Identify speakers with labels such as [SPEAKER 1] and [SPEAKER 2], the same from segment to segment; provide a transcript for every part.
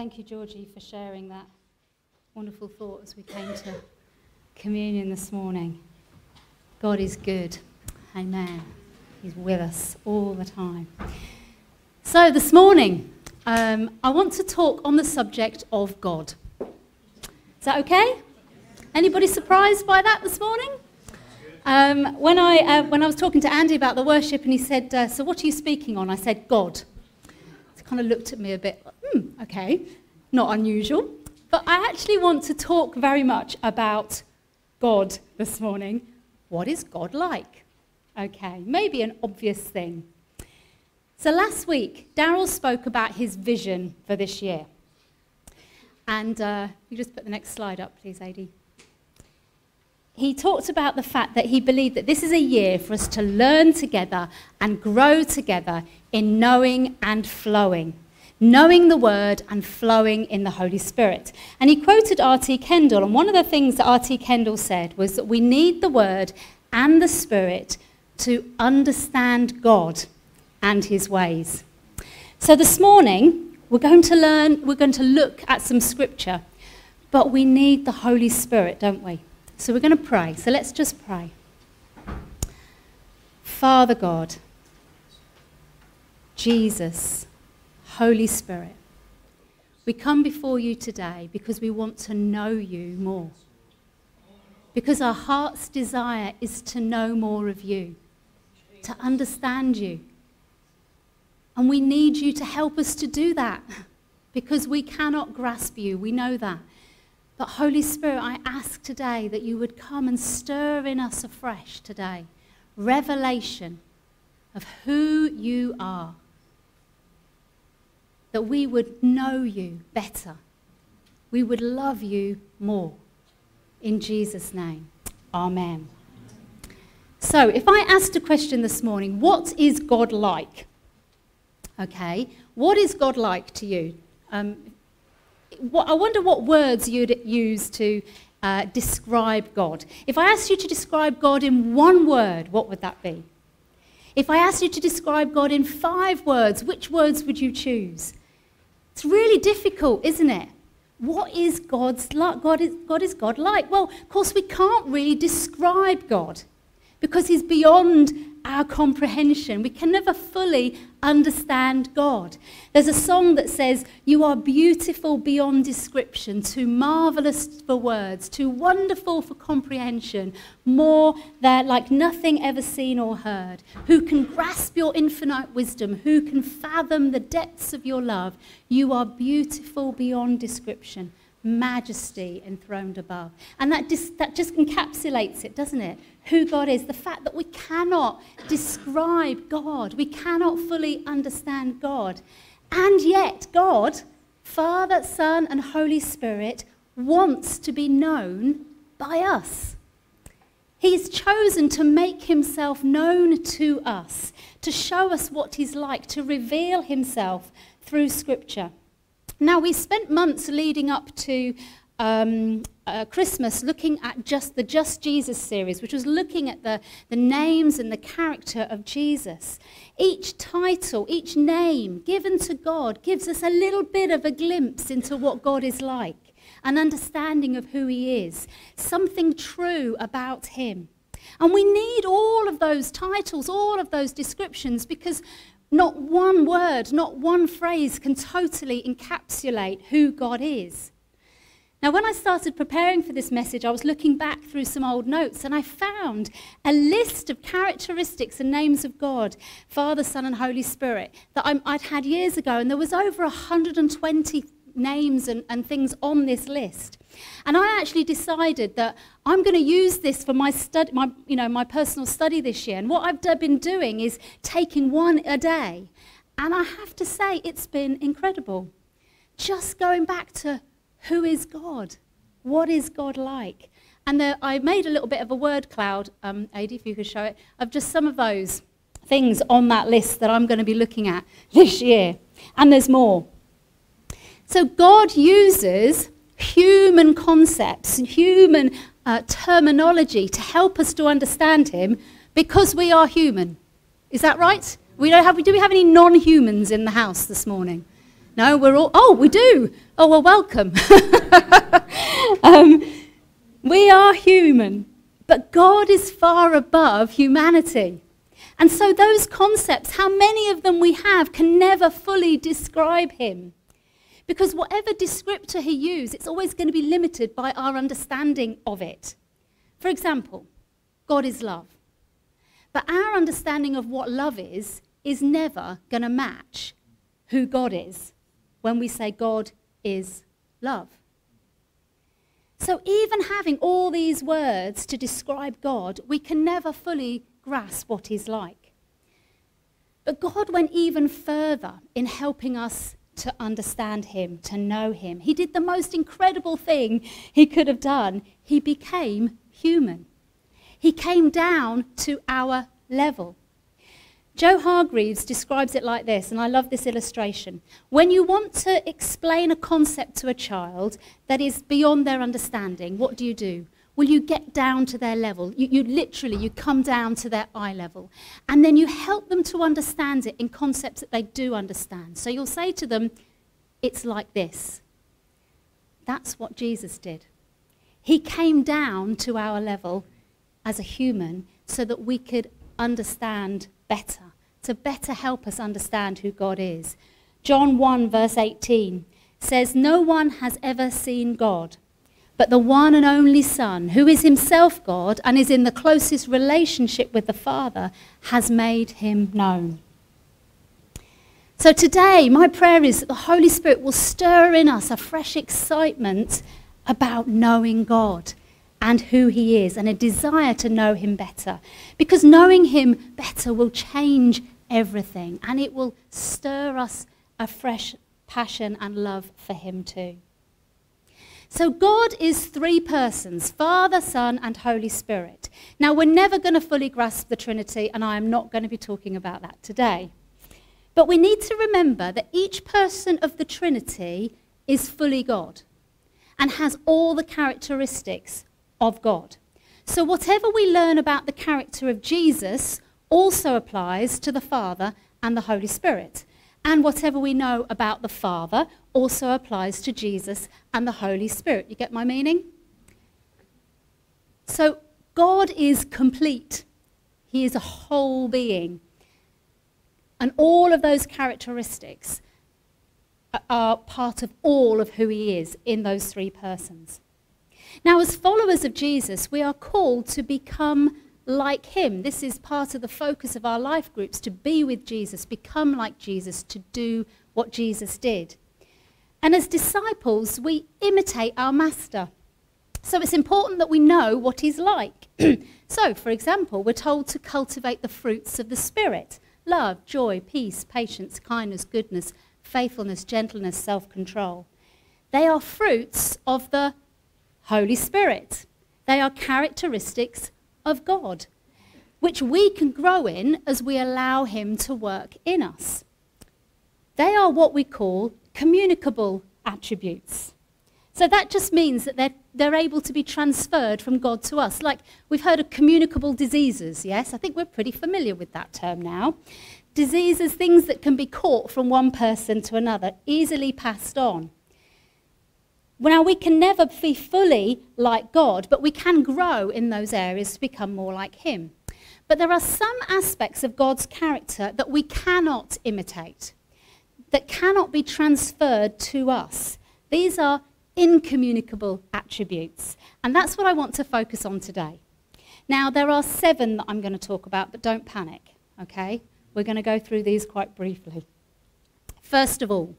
[SPEAKER 1] Thank you, Georgie, for sharing that wonderful thought as we came to communion this morning. God is good. Amen. He's with us all the time. So, this morning, um, I want to talk on the subject of God. Is that okay? Anybody surprised by that this morning? Um, when, I, uh, when I was talking to Andy about the worship and he said, uh, So, what are you speaking on? I said, God. Kind of looked at me a bit, hmm, okay, not unusual. But I actually want to talk very much about God this morning. What is God like? Okay, maybe an obvious thing. So last week, Daryl spoke about his vision for this year. And uh, you just put the next slide up, please, Adi. He talked about the fact that he believed that this is a year for us to learn together and grow together in knowing and flowing knowing the word and flowing in the Holy Spirit. And he quoted R.T. Kendall, and one of the things that R.T. Kendall said was that we need the word and the Spirit to understand God and his ways. So this morning, we're going to learn, we're going to look at some scripture, but we need the Holy Spirit, don't we? So we're going to pray. So let's just pray. Father God, Jesus, Holy Spirit, we come before you today because we want to know you more. Because our heart's desire is to know more of you, to understand you. And we need you to help us to do that because we cannot grasp you. We know that. But Holy Spirit, I ask today that you would come and stir in us afresh today revelation of who you are that we would know you better. We would love you more. In Jesus' name, Amen. So, if I asked a question this morning, what is God like? Okay, what is God like to you? Um, what, I wonder what words you'd use to uh, describe God. If I asked you to describe God in one word, what would that be? If I asked you to describe God in five words, which words would you choose? It's really difficult, isn't it? What is God's like? God is, God is God like? Well, of course, we can't really describe God because He's beyond our comprehension. We can never fully understand God. There's a song that says, You are beautiful beyond description, too marvelous for words, too wonderful for comprehension, more than like nothing ever seen or heard. Who can grasp your infinite wisdom? Who can fathom the depths of your love? You are beautiful beyond description majesty enthroned above. And that, dis- that just encapsulates it, doesn't it? Who God is. The fact that we cannot describe God, we cannot fully understand God. And yet, God, Father, Son, and Holy Spirit, wants to be known by us. He's chosen to make himself known to us, to show us what he's like, to reveal himself through Scripture. Now, we spent months leading up to um, uh, Christmas looking at just the Just Jesus series, which was looking at the, the names and the character of Jesus. Each title, each name given to God gives us a little bit of a glimpse into what God is like, an understanding of who He is, something true about Him. And we need all of those titles, all of those descriptions, because not one word, not one phrase can totally encapsulate who God is. Now, when I started preparing for this message, I was looking back through some old notes and I found a list of characteristics and names of God, Father, Son, and Holy Spirit, that i would had years ago. And there was over 120 names and, and things on this list. And I actually decided that I'm going to use this for my, stud- my, you know, my personal study this year. And what I've been doing is taking one a day. And I have to say, it's been incredible. Just going back to who is God? What is God like? And the, I made a little bit of a word cloud, um, Adi, if you could show it, of just some of those things on that list that I'm going to be looking at this year. And there's more. So God uses human concepts, human uh, terminology to help us to understand Him because we are human. Is that right? We don't have, do we have any non humans in the house this morning? No, we're all, oh, we do. Oh, well, welcome. um, we are human, but God is far above humanity. And so, those concepts, how many of them we have, can never fully describe Him. Because whatever descriptor He uses, it's always going to be limited by our understanding of it. For example, God is love. But our understanding of what love is is never going to match who God is when we say God is love. So, even having all these words to describe God, we can never fully grasp what He's like. But God went even further in helping us to understand Him, to know Him. He did the most incredible thing He could have done. He became human, He came down to our level. Joe Hargreaves describes it like this, and I love this illustration. When you want to explain a concept to a child that is beyond their understanding, what do you do? Well, you get down to their level. You, you literally, you come down to their eye level. And then you help them to understand it in concepts that they do understand. So you'll say to them, it's like this. That's what Jesus did. He came down to our level as a human so that we could understand better to better help us understand who God is. John 1, verse 18 says, No one has ever seen God, but the one and only Son, who is himself God and is in the closest relationship with the Father, has made him known. So today, my prayer is that the Holy Spirit will stir in us a fresh excitement about knowing God and who he is and a desire to know him better. Because knowing him better will change everything and it will stir us a fresh passion and love for him too. So, God is three persons Father, Son, and Holy Spirit. Now, we're never going to fully grasp the Trinity, and I am not going to be talking about that today. But we need to remember that each person of the Trinity is fully God and has all the characteristics of God. So, whatever we learn about the character of Jesus also applies to the Father and the Holy Spirit. And whatever we know about the Father also applies to Jesus and the Holy Spirit. You get my meaning? So, God is complete, He is a whole being. And all of those characteristics are part of all of who He is in those three persons. Now, as followers of Jesus, we are called to become like him. This is part of the focus of our life groups to be with Jesus, become like Jesus, to do what Jesus did. And as disciples, we imitate our master. So it's important that we know what he's like. so, for example, we're told to cultivate the fruits of the Spirit love, joy, peace, patience, kindness, goodness, faithfulness, gentleness, self control. They are fruits of the Holy Spirit. They are characteristics of God, which we can grow in as we allow Him to work in us. They are what we call communicable attributes. So that just means that they're, they're able to be transferred from God to us. Like we've heard of communicable diseases, yes? I think we're pretty familiar with that term now. Diseases, things that can be caught from one person to another, easily passed on. Now, we can never be fully like God, but we can grow in those areas to become more like Him. But there are some aspects of God's character that we cannot imitate, that cannot be transferred to us. These are incommunicable attributes. And that's what I want to focus on today. Now, there are seven that I'm going to talk about, but don't panic, okay? We're going to go through these quite briefly. First of all,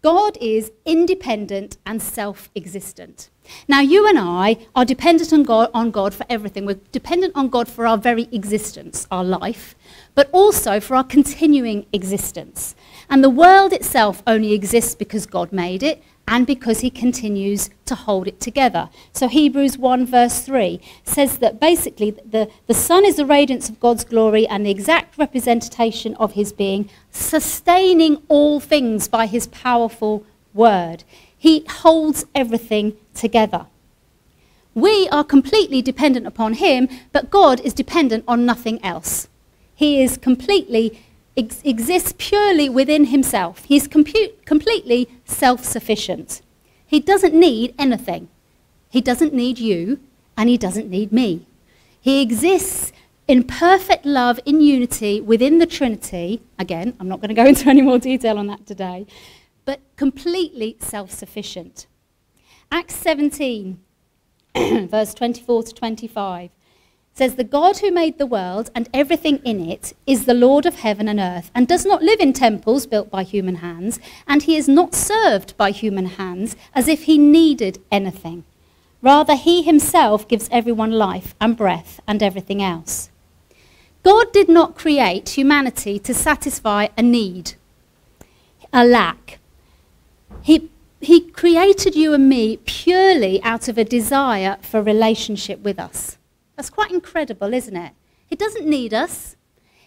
[SPEAKER 1] God is independent and self existent. Now, you and I are dependent on God, on God for everything. We're dependent on God for our very existence, our life, but also for our continuing existence. And the world itself only exists because God made it and because he continues to hold it together. So Hebrews 1 verse 3 says that basically the, the Son is the radiance of God's glory and the exact representation of his being, sustaining all things by his powerful word. He holds everything together. We are completely dependent upon him, but God is dependent on nothing else. He is completely ex- exists purely within himself. He's compu- completely self sufficient. He doesn't need anything. He doesn't need you, and he doesn't need me. He exists in perfect love, in unity within the Trinity. Again, I'm not going to go into any more detail on that today, but completely self sufficient. Acts 17, verse 24 to 25 says, The God who made the world and everything in it is the Lord of heaven and earth, and does not live in temples built by human hands, and he is not served by human hands as if he needed anything. Rather, he himself gives everyone life and breath and everything else. God did not create humanity to satisfy a need, a lack. He, he created you and me purely out of a desire for relationship with us. That's quite incredible, isn't it? He doesn't need us.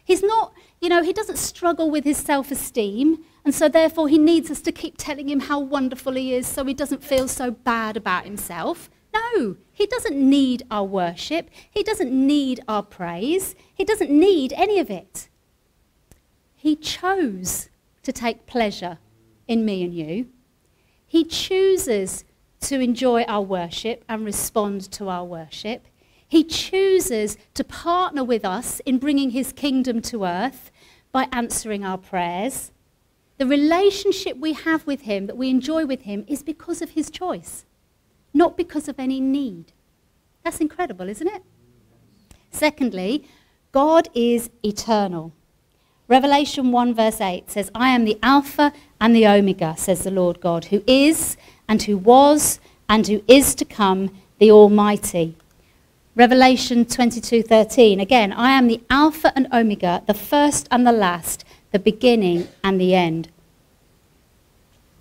[SPEAKER 1] He's not, you know, he doesn't struggle with his self esteem, and so therefore he needs us to keep telling him how wonderful he is so he doesn't feel so bad about himself. No, he doesn't need our worship. He doesn't need our praise. He doesn't need any of it. He chose to take pleasure in me and you. He chooses to enjoy our worship and respond to our worship. He chooses to partner with us in bringing his kingdom to earth by answering our prayers. The relationship we have with him, that we enjoy with him, is because of his choice, not because of any need. That's incredible, isn't it? Secondly, God is eternal. Revelation 1, verse 8 says, I am the Alpha and the Omega, says the Lord God, who is and who was and who is to come, the Almighty. Revelation 22:13 again I am the alpha and omega the first and the last the beginning and the end.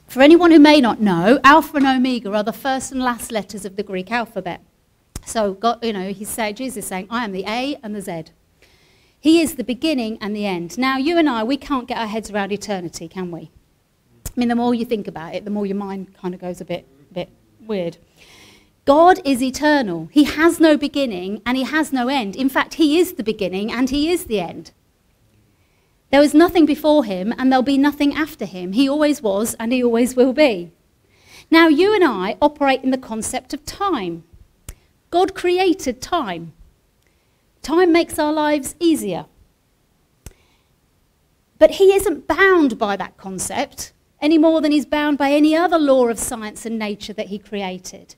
[SPEAKER 1] For anyone who may not know alpha and omega are the first and last letters of the Greek alphabet. So God you know he's saying Jesus is saying I am the A and the Z. He is the beginning and the end. Now you and I we can't get our heads around eternity can we? I mean the more you think about it the more your mind kind of goes a bit bit weird God is eternal. He has no beginning and he has no end. In fact, he is the beginning and he is the end. There was nothing before him and there'll be nothing after him. He always was and he always will be. Now, you and I operate in the concept of time. God created time. Time makes our lives easier. But he isn't bound by that concept any more than he's bound by any other law of science and nature that he created.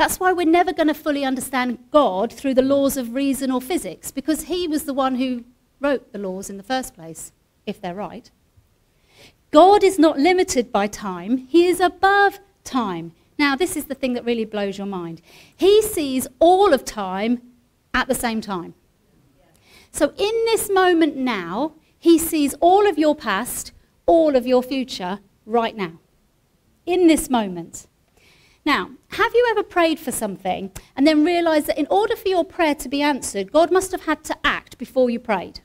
[SPEAKER 1] That's why we're never going to fully understand God through the laws of reason or physics, because he was the one who wrote the laws in the first place, if they're right. God is not limited by time, he is above time. Now, this is the thing that really blows your mind. He sees all of time at the same time. So, in this moment now, he sees all of your past, all of your future right now. In this moment. Now, have you ever prayed for something and then realized that in order for your prayer to be answered, God must have had to act before you prayed?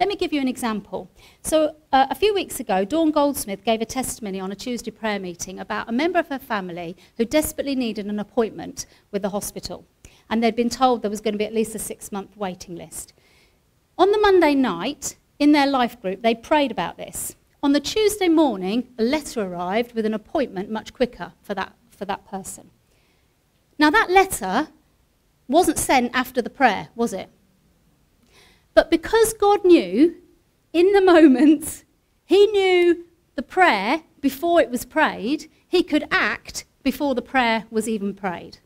[SPEAKER 1] Let me give you an example. So, uh, a few weeks ago, Dawn Goldsmith gave a testimony on a Tuesday prayer meeting about a member of her family who desperately needed an appointment with the hospital. And they'd been told there was going to be at least a six month waiting list. On the Monday night, in their life group, they prayed about this. On the Tuesday morning, a letter arrived with an appointment much quicker for that for that person. Now, that letter wasn't sent after the prayer, was it? But because God knew in the moment, He knew the prayer before it was prayed, He could act before the prayer was even prayed.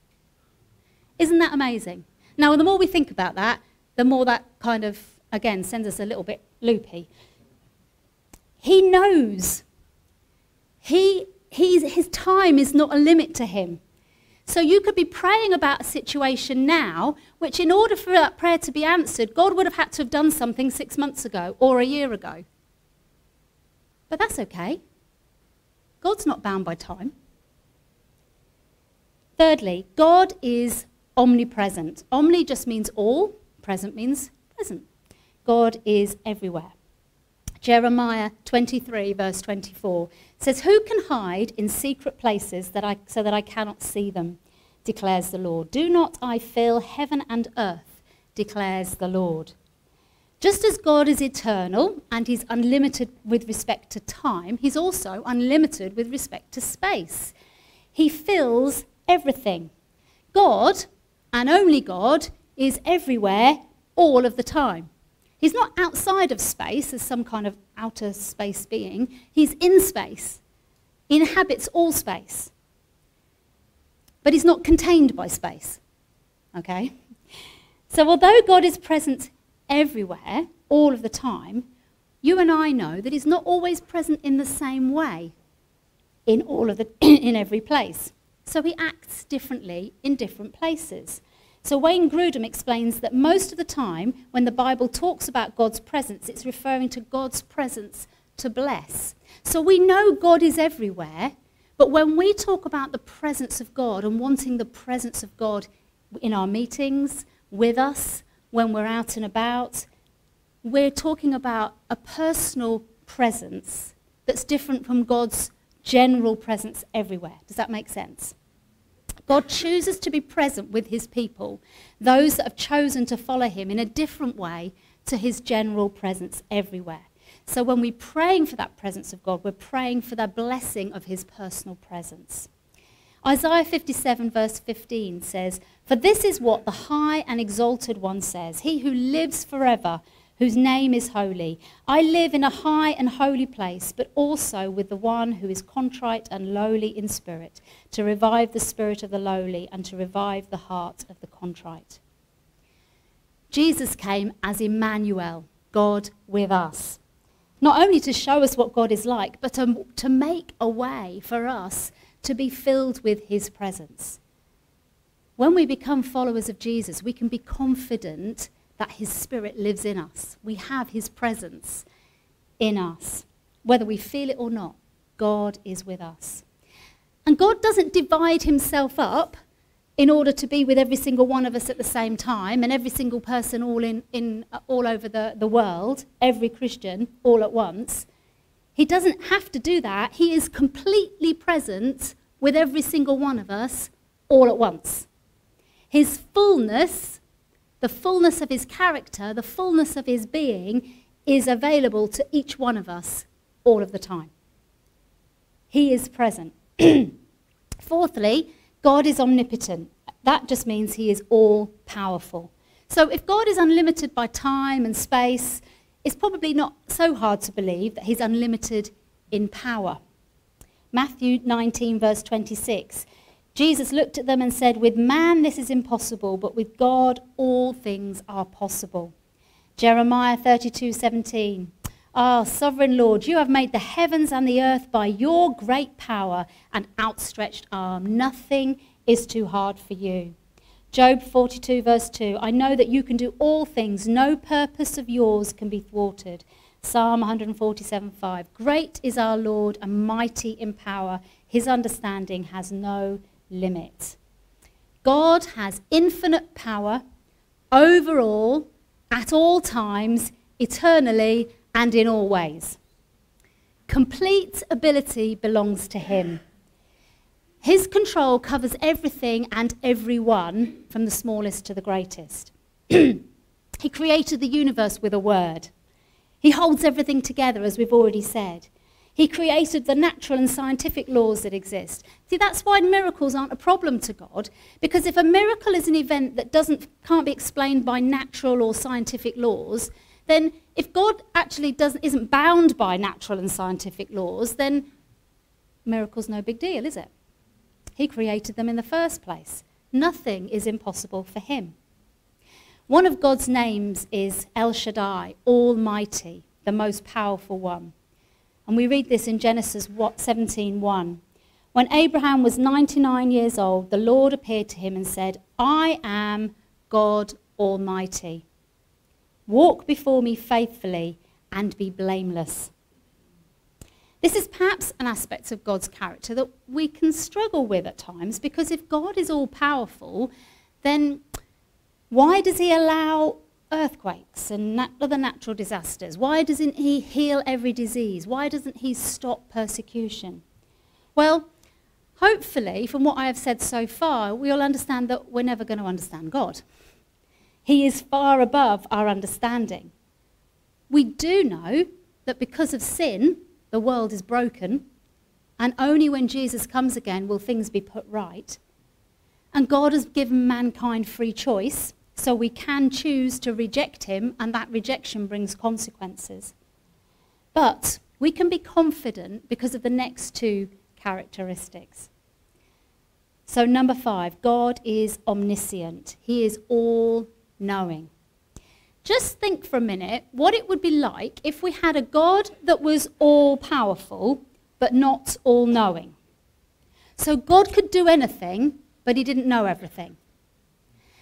[SPEAKER 1] Isn't that amazing? Now, the more we think about that, the more that kind of, again, sends us a little bit loopy. He knows. He he's, his time is not a limit to him. So you could be praying about a situation now, which in order for that prayer to be answered, God would have had to have done something six months ago or a year ago. But that's okay. God's not bound by time. Thirdly, God is omnipresent. Omni just means all, present means present. God is everywhere. Jeremiah 23, verse 24 says, Who can hide in secret places that I, so that I cannot see them? declares the Lord. Do not I fill heaven and earth, declares the Lord. Just as God is eternal and he's unlimited with respect to time, he's also unlimited with respect to space. He fills everything. God, and only God, is everywhere all of the time. He's not outside of space as some kind of outer space being, he's in space. He inhabits all space. But he's not contained by space. Okay? So, although God is present everywhere, all of the time, you and I know that he's not always present in the same way in all of the in every place. So he acts differently in different places. So Wayne Grudem explains that most of the time when the Bible talks about God's presence, it's referring to God's presence to bless. So we know God is everywhere, but when we talk about the presence of God and wanting the presence of God in our meetings, with us, when we're out and about, we're talking about a personal presence that's different from God's general presence everywhere. Does that make sense? God chooses to be present with his people, those that have chosen to follow him in a different way to his general presence everywhere. So when we're praying for that presence of God, we're praying for the blessing of his personal presence. Isaiah 57, verse 15 says, For this is what the high and exalted one says, He who lives forever, whose name is holy. I live in a high and holy place, but also with the one who is contrite and lowly in spirit, to revive the spirit of the lowly and to revive the heart of the contrite. Jesus came as Emmanuel, God with us. Not only to show us what God is like, but to, to make a way for us to be filled with his presence. When we become followers of Jesus, we can be confident that his spirit lives in us. We have his presence in us. Whether we feel it or not, God is with us. And God doesn't divide himself up in order to be with every single one of us at the same time and every single person all, in, in, uh, all over the, the world, every Christian all at once. He doesn't have to do that. He is completely present with every single one of us all at once. His fullness, the fullness of his character, the fullness of his being, is available to each one of us all of the time. He is present. Fourthly, God is omnipotent. That just means he is all powerful. So if God is unlimited by time and space, it's probably not so hard to believe that he's unlimited in power. Matthew 19, verse 26. Jesus looked at them and said, With man this is impossible, but with God all things are possible. Jeremiah 32, 17. Ah, sovereign Lord, you have made the heavens and the earth by your great power and outstretched arm. Nothing is too hard for you. Job 42, verse 2. I know that you can do all things, no purpose of yours can be thwarted. Psalm 147:5. Great is our Lord and mighty in power. His understanding has no limit. God has infinite power over all, at all times, eternally, and in all ways. Complete ability belongs to Him. His control covers everything and everyone, from the smallest to the greatest. he created the universe with a word. He holds everything together, as we've already said. He created the natural and scientific laws that exist. See, that's why miracles aren't a problem to God, because if a miracle is an event that doesn't, can't be explained by natural or scientific laws, then if God actually doesn't, isn't bound by natural and scientific laws, then miracle's no big deal, is it? He created them in the first place. Nothing is impossible for him. One of God's names is El Shaddai, Almighty, the most powerful one. And we read this in Genesis 17:1. When Abraham was 99 years old, the Lord appeared to him and said, "I am God Almighty. Walk before me faithfully and be blameless." This is perhaps an aspect of God's character that we can struggle with at times because if God is all powerful, then why does he allow earthquakes and other natural disasters? Why doesn't he heal every disease? Why doesn't he stop persecution? Well, hopefully, from what I have said so far, we all understand that we're never going to understand God. He is far above our understanding. we do know that because of sin, the world is broken, and only when Jesus comes again will things be put right. And God has given mankind free choice, so we can choose to reject him, and that rejection brings consequences. But we can be confident because of the next two characteristics. So, number five, God is omniscient, He is all knowing. Just think for a minute what it would be like if we had a God that was all powerful but not all knowing. So, God could do anything, but He didn't know everything.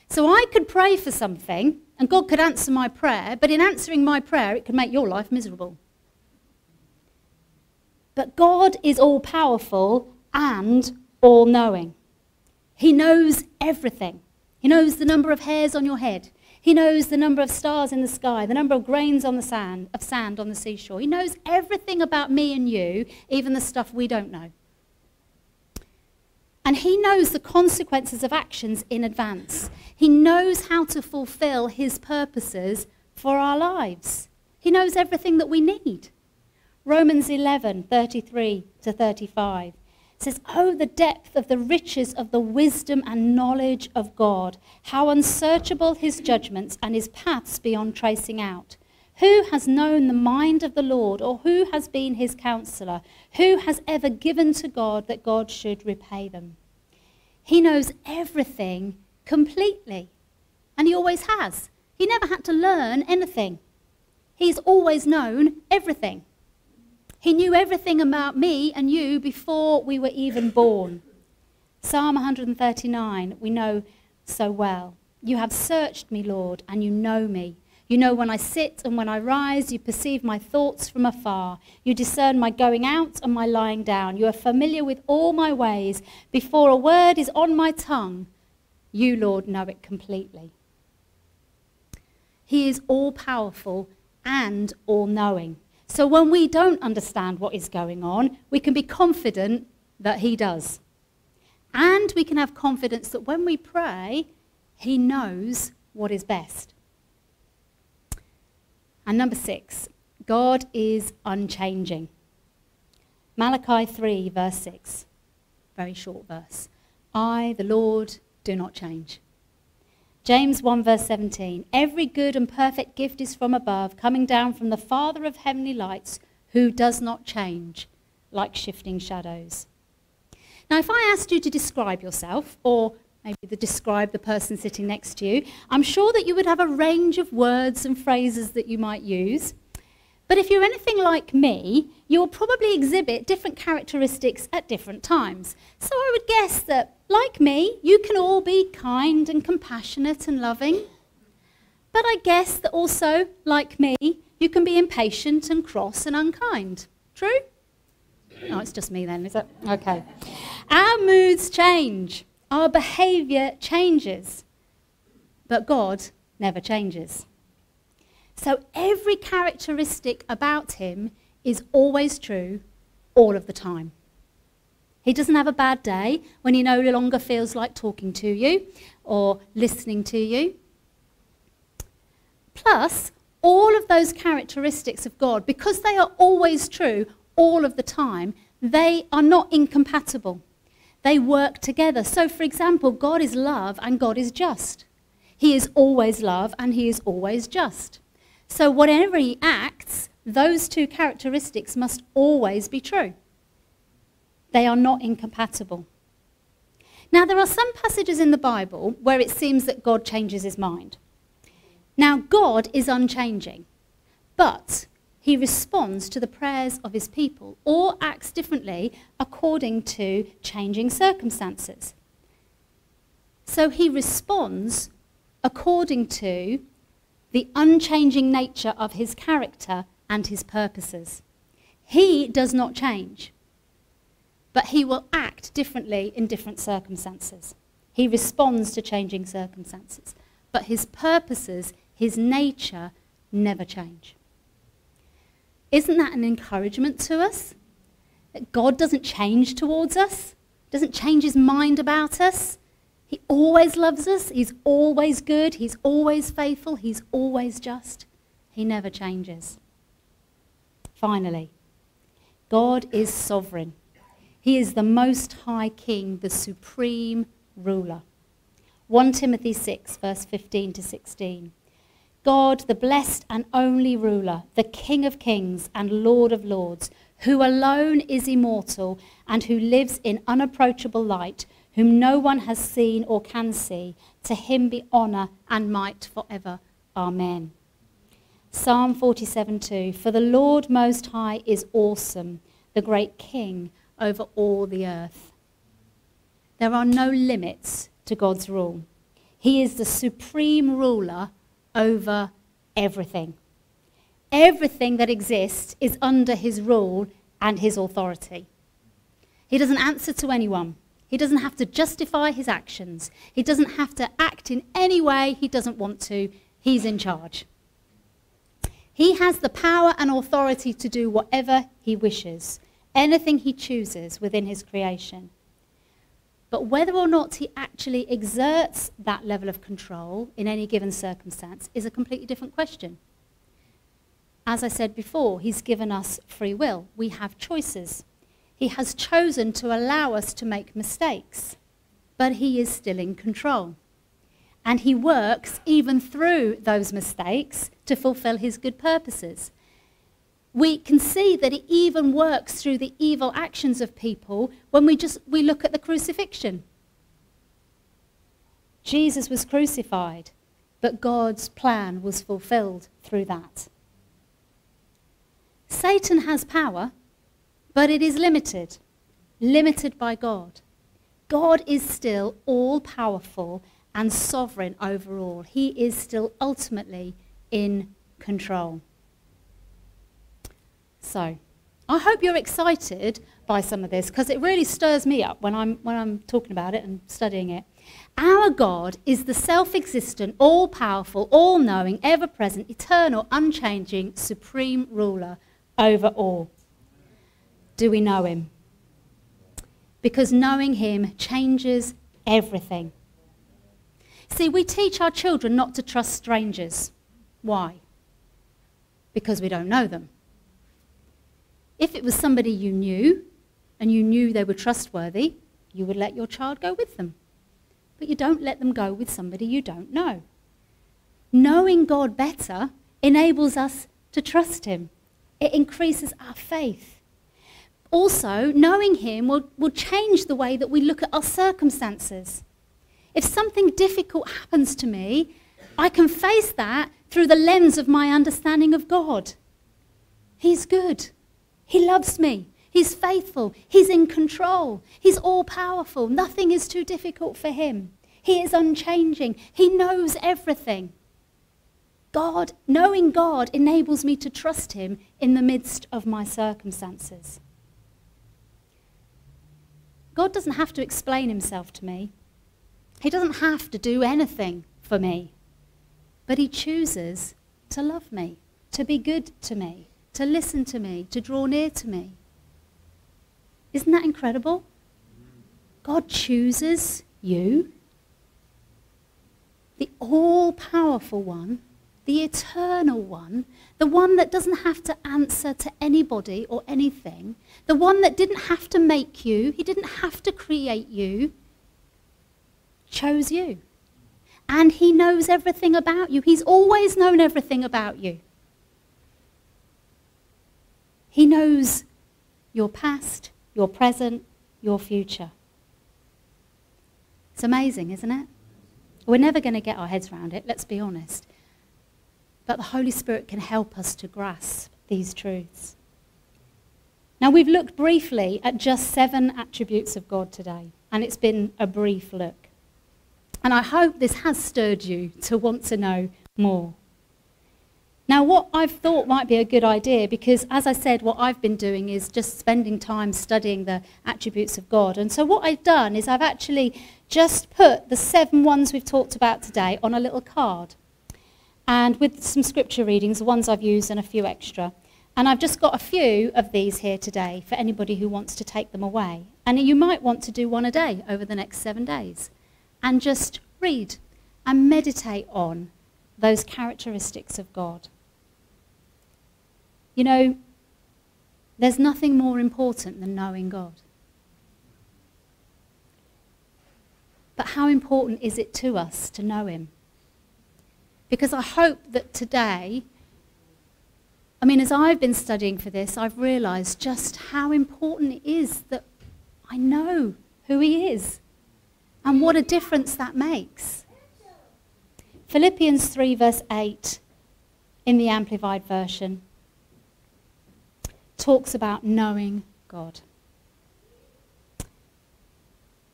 [SPEAKER 1] So, I could pray for something and God could answer my prayer, but in answering my prayer, it could make your life miserable. But God is all powerful and all knowing. He knows everything. He knows the number of hairs on your head. He knows the number of stars in the sky, the number of grains on the sand, of sand on the seashore. He knows everything about me and you, even the stuff we don't know. And he knows the consequences of actions in advance. He knows how to fulfill his purposes for our lives. He knows everything that we need. Romans 11, 33 to 35 says, Oh, the depth of the riches of the wisdom and knowledge of God, how unsearchable his judgments and his paths beyond tracing out. Who has known the mind of the Lord, or who has been his counselor? Who has ever given to God that God should repay them? He knows everything completely, and he always has. He never had to learn anything. He's always known everything. He knew everything about me and you before we were even born. Psalm 139, we know so well. You have searched me, Lord, and you know me. You know when I sit and when I rise. You perceive my thoughts from afar. You discern my going out and my lying down. You are familiar with all my ways. Before a word is on my tongue, you, Lord, know it completely. He is all powerful and all knowing. So when we don't understand what is going on, we can be confident that He does. And we can have confidence that when we pray, He knows what is best. And number six, God is unchanging. Malachi 3, verse 6, very short verse. I, the Lord, do not change. James 1, verse 17 Every good and perfect gift is from above, coming down from the Father of heavenly lights, who does not change like shifting shadows. Now, if I asked you to describe yourself, or maybe to describe the person sitting next to you, I'm sure that you would have a range of words and phrases that you might use. But if you're anything like me, you'll probably exhibit different characteristics at different times. So I would guess that, like me, you can all be kind and compassionate and loving. But I guess that also, like me, you can be impatient and cross and unkind. True? No, it's just me then, is it? Okay. Our moods change, our behaviour changes, but God never changes. So every characteristic about him is always true all of the time. He doesn't have a bad day when he no longer feels like talking to you or listening to you. Plus, all of those characteristics of God, because they are always true all of the time, they are not incompatible. They work together. So, for example, God is love and God is just. He is always love and he is always just. So, whatever he acts, those two characteristics must always be true. They are not incompatible. Now, there are some passages in the Bible where it seems that God changes his mind. Now, God is unchanging, but he responds to the prayers of his people or acts differently according to changing circumstances. So he responds according to the unchanging nature of his character and his purposes. He does not change, but he will act differently in different circumstances. He responds to changing circumstances, but his purposes, his nature, never change. Isn't that an encouragement to us? That God doesn't change towards us, doesn't change his mind about us, he always loves us. He's always good. He's always faithful. He's always just. He never changes. Finally, God is sovereign. He is the most high king, the supreme ruler. 1 Timothy 6, verse 15 to 16. God, the blessed and only ruler, the King of kings and Lord of lords, who alone is immortal and who lives in unapproachable light, whom no one has seen or can see, to him be honour and might forever. Amen. Psalm 47 2 For the Lord Most High is awesome, the great King over all the earth. There are no limits to God's rule. He is the supreme ruler over everything. Everything that exists is under his rule and his authority. He doesn't answer to anyone. He doesn't have to justify his actions. He doesn't have to act in any way he doesn't want to. He's in charge. He has the power and authority to do whatever he wishes, anything he chooses within his creation. But whether or not he actually exerts that level of control in any given circumstance is a completely different question. As I said before, he's given us free will. We have choices. He has chosen to allow us to make mistakes, but he is still in control. And he works even through those mistakes to fulfill his good purposes we can see that it even works through the evil actions of people when we just we look at the crucifixion. Jesus was crucified, but God's plan was fulfilled through that. Satan has power, but it is limited, limited by God. God is still all powerful and sovereign over all. He is still ultimately in control. So I hope you're excited by some of this because it really stirs me up when I'm, when I'm talking about it and studying it. Our God is the self existent, all powerful, all knowing, ever present, eternal, unchanging, supreme ruler over all. Do we know him? Because knowing him changes everything. See, we teach our children not to trust strangers. Why? Because we don't know them. If it was somebody you knew and you knew they were trustworthy, you would let your child go with them. But you don't let them go with somebody you don't know. Knowing God better enables us to trust Him, it increases our faith. Also, knowing Him will, will change the way that we look at our circumstances. If something difficult happens to me, I can face that through the lens of my understanding of God. He's good. He loves me. He's faithful. He's in control. He's all powerful. Nothing is too difficult for him. He is unchanging. He knows everything. God, knowing God, enables me to trust him in the midst of my circumstances. God doesn't have to explain himself to me. He doesn't have to do anything for me. But he chooses to love me, to be good to me to listen to me, to draw near to me. Isn't that incredible? God chooses you, the all powerful one, the eternal one, the one that doesn't have to answer to anybody or anything, the one that didn't have to make you, he didn't have to create you, chose you. And he knows everything about you. He's always known everything about you. He knows your past, your present, your future. It's amazing, isn't it? We're never going to get our heads around it, let's be honest. But the Holy Spirit can help us to grasp these truths. Now, we've looked briefly at just seven attributes of God today, and it's been a brief look. And I hope this has stirred you to want to know more. Now, what I've thought might be a good idea, because as I said, what I've been doing is just spending time studying the attributes of God. And so, what I've done is I've actually just put the seven ones we've talked about today on a little card. And with some scripture readings, the ones I've used and a few extra. And I've just got a few of these here today for anybody who wants to take them away. And you might want to do one a day over the next seven days and just read and meditate on those characteristics of God. You know, there's nothing more important than knowing God. But how important is it to us to know Him? Because I hope that today, I mean, as I've been studying for this, I've realized just how important it is that I know who He is and what a difference that makes. Philippians 3, verse 8, in the Amplified Version, talks about knowing God.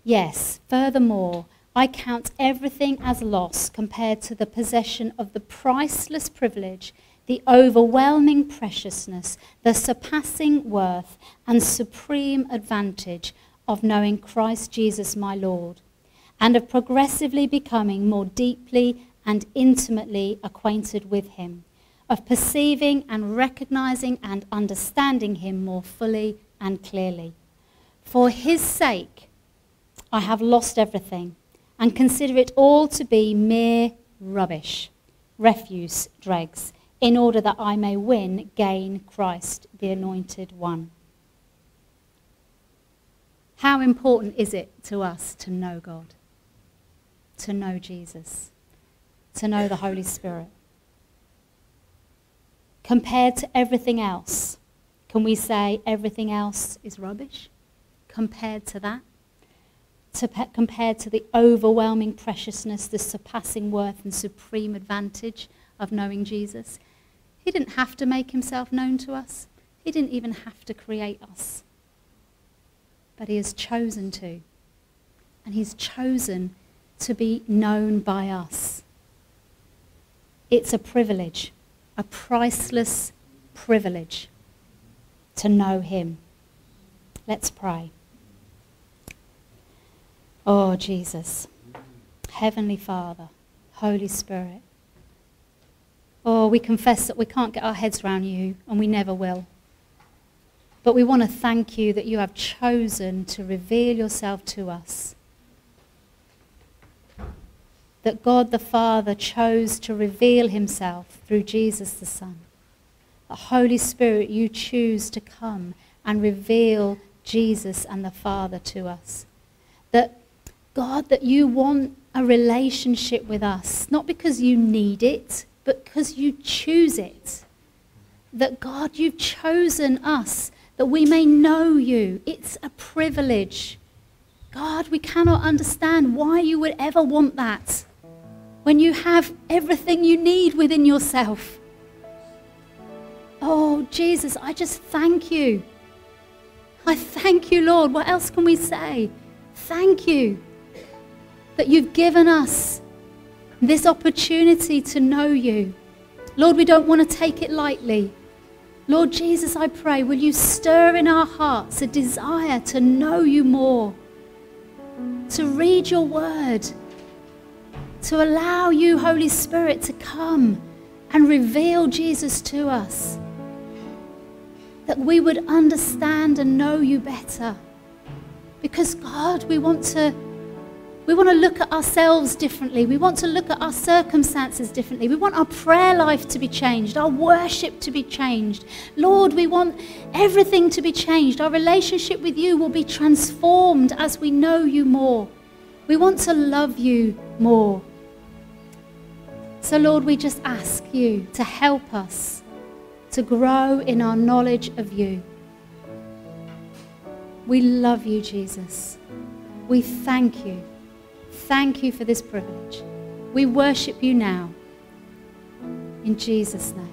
[SPEAKER 1] Yes, furthermore, I count everything as loss compared to the possession of the priceless privilege, the overwhelming preciousness, the surpassing worth, and supreme advantage of knowing Christ Jesus my Lord, and of progressively becoming more deeply and intimately acquainted with him, of perceiving and recognizing and understanding him more fully and clearly. For his sake, I have lost everything and consider it all to be mere rubbish, refuse, dregs, in order that I may win, gain Christ, the anointed one. How important is it to us to know God, to know Jesus, to know the Holy Spirit? Compared to everything else, can we say everything else is rubbish compared to that? to compared to the overwhelming preciousness, the surpassing worth, and supreme advantage of knowing Jesus. He didn't have to make himself known to us, he didn't even have to create us. But he has chosen to. And he's chosen to be known by us. It's a privilege, a priceless privilege to know him. Let's pray. Oh, Jesus, Heavenly Father, Holy Spirit. Oh, we confess that we can't get our heads around you, and we never will. But we want to thank you that you have chosen to reveal yourself to us. That God the Father chose to reveal himself through Jesus the Son. The Holy Spirit, you choose to come and reveal Jesus and the Father to us. That God, that you want a relationship with us, not because you need it, but because you choose it. That God, you've chosen us that we may know you. It's a privilege. God, we cannot understand why you would ever want that when you have everything you need within yourself. Oh, Jesus, I just thank you. I thank you, Lord. What else can we say? Thank you that you've given us this opportunity to know you. Lord, we don't want to take it lightly. Lord Jesus, I pray, will you stir in our hearts a desire to know you more, to read your word, to allow you, Holy Spirit, to come and reveal Jesus to us, that we would understand and know you better. Because, God, we want to we want to look at ourselves differently. We want to look at our circumstances differently. We want our prayer life to be changed, our worship to be changed. Lord, we want everything to be changed. Our relationship with you will be transformed as we know you more. We want to love you more. So, Lord, we just ask you to help us to grow in our knowledge of you. We love you, Jesus. We thank you thank you for this privilege. We worship you now. In Jesus' name.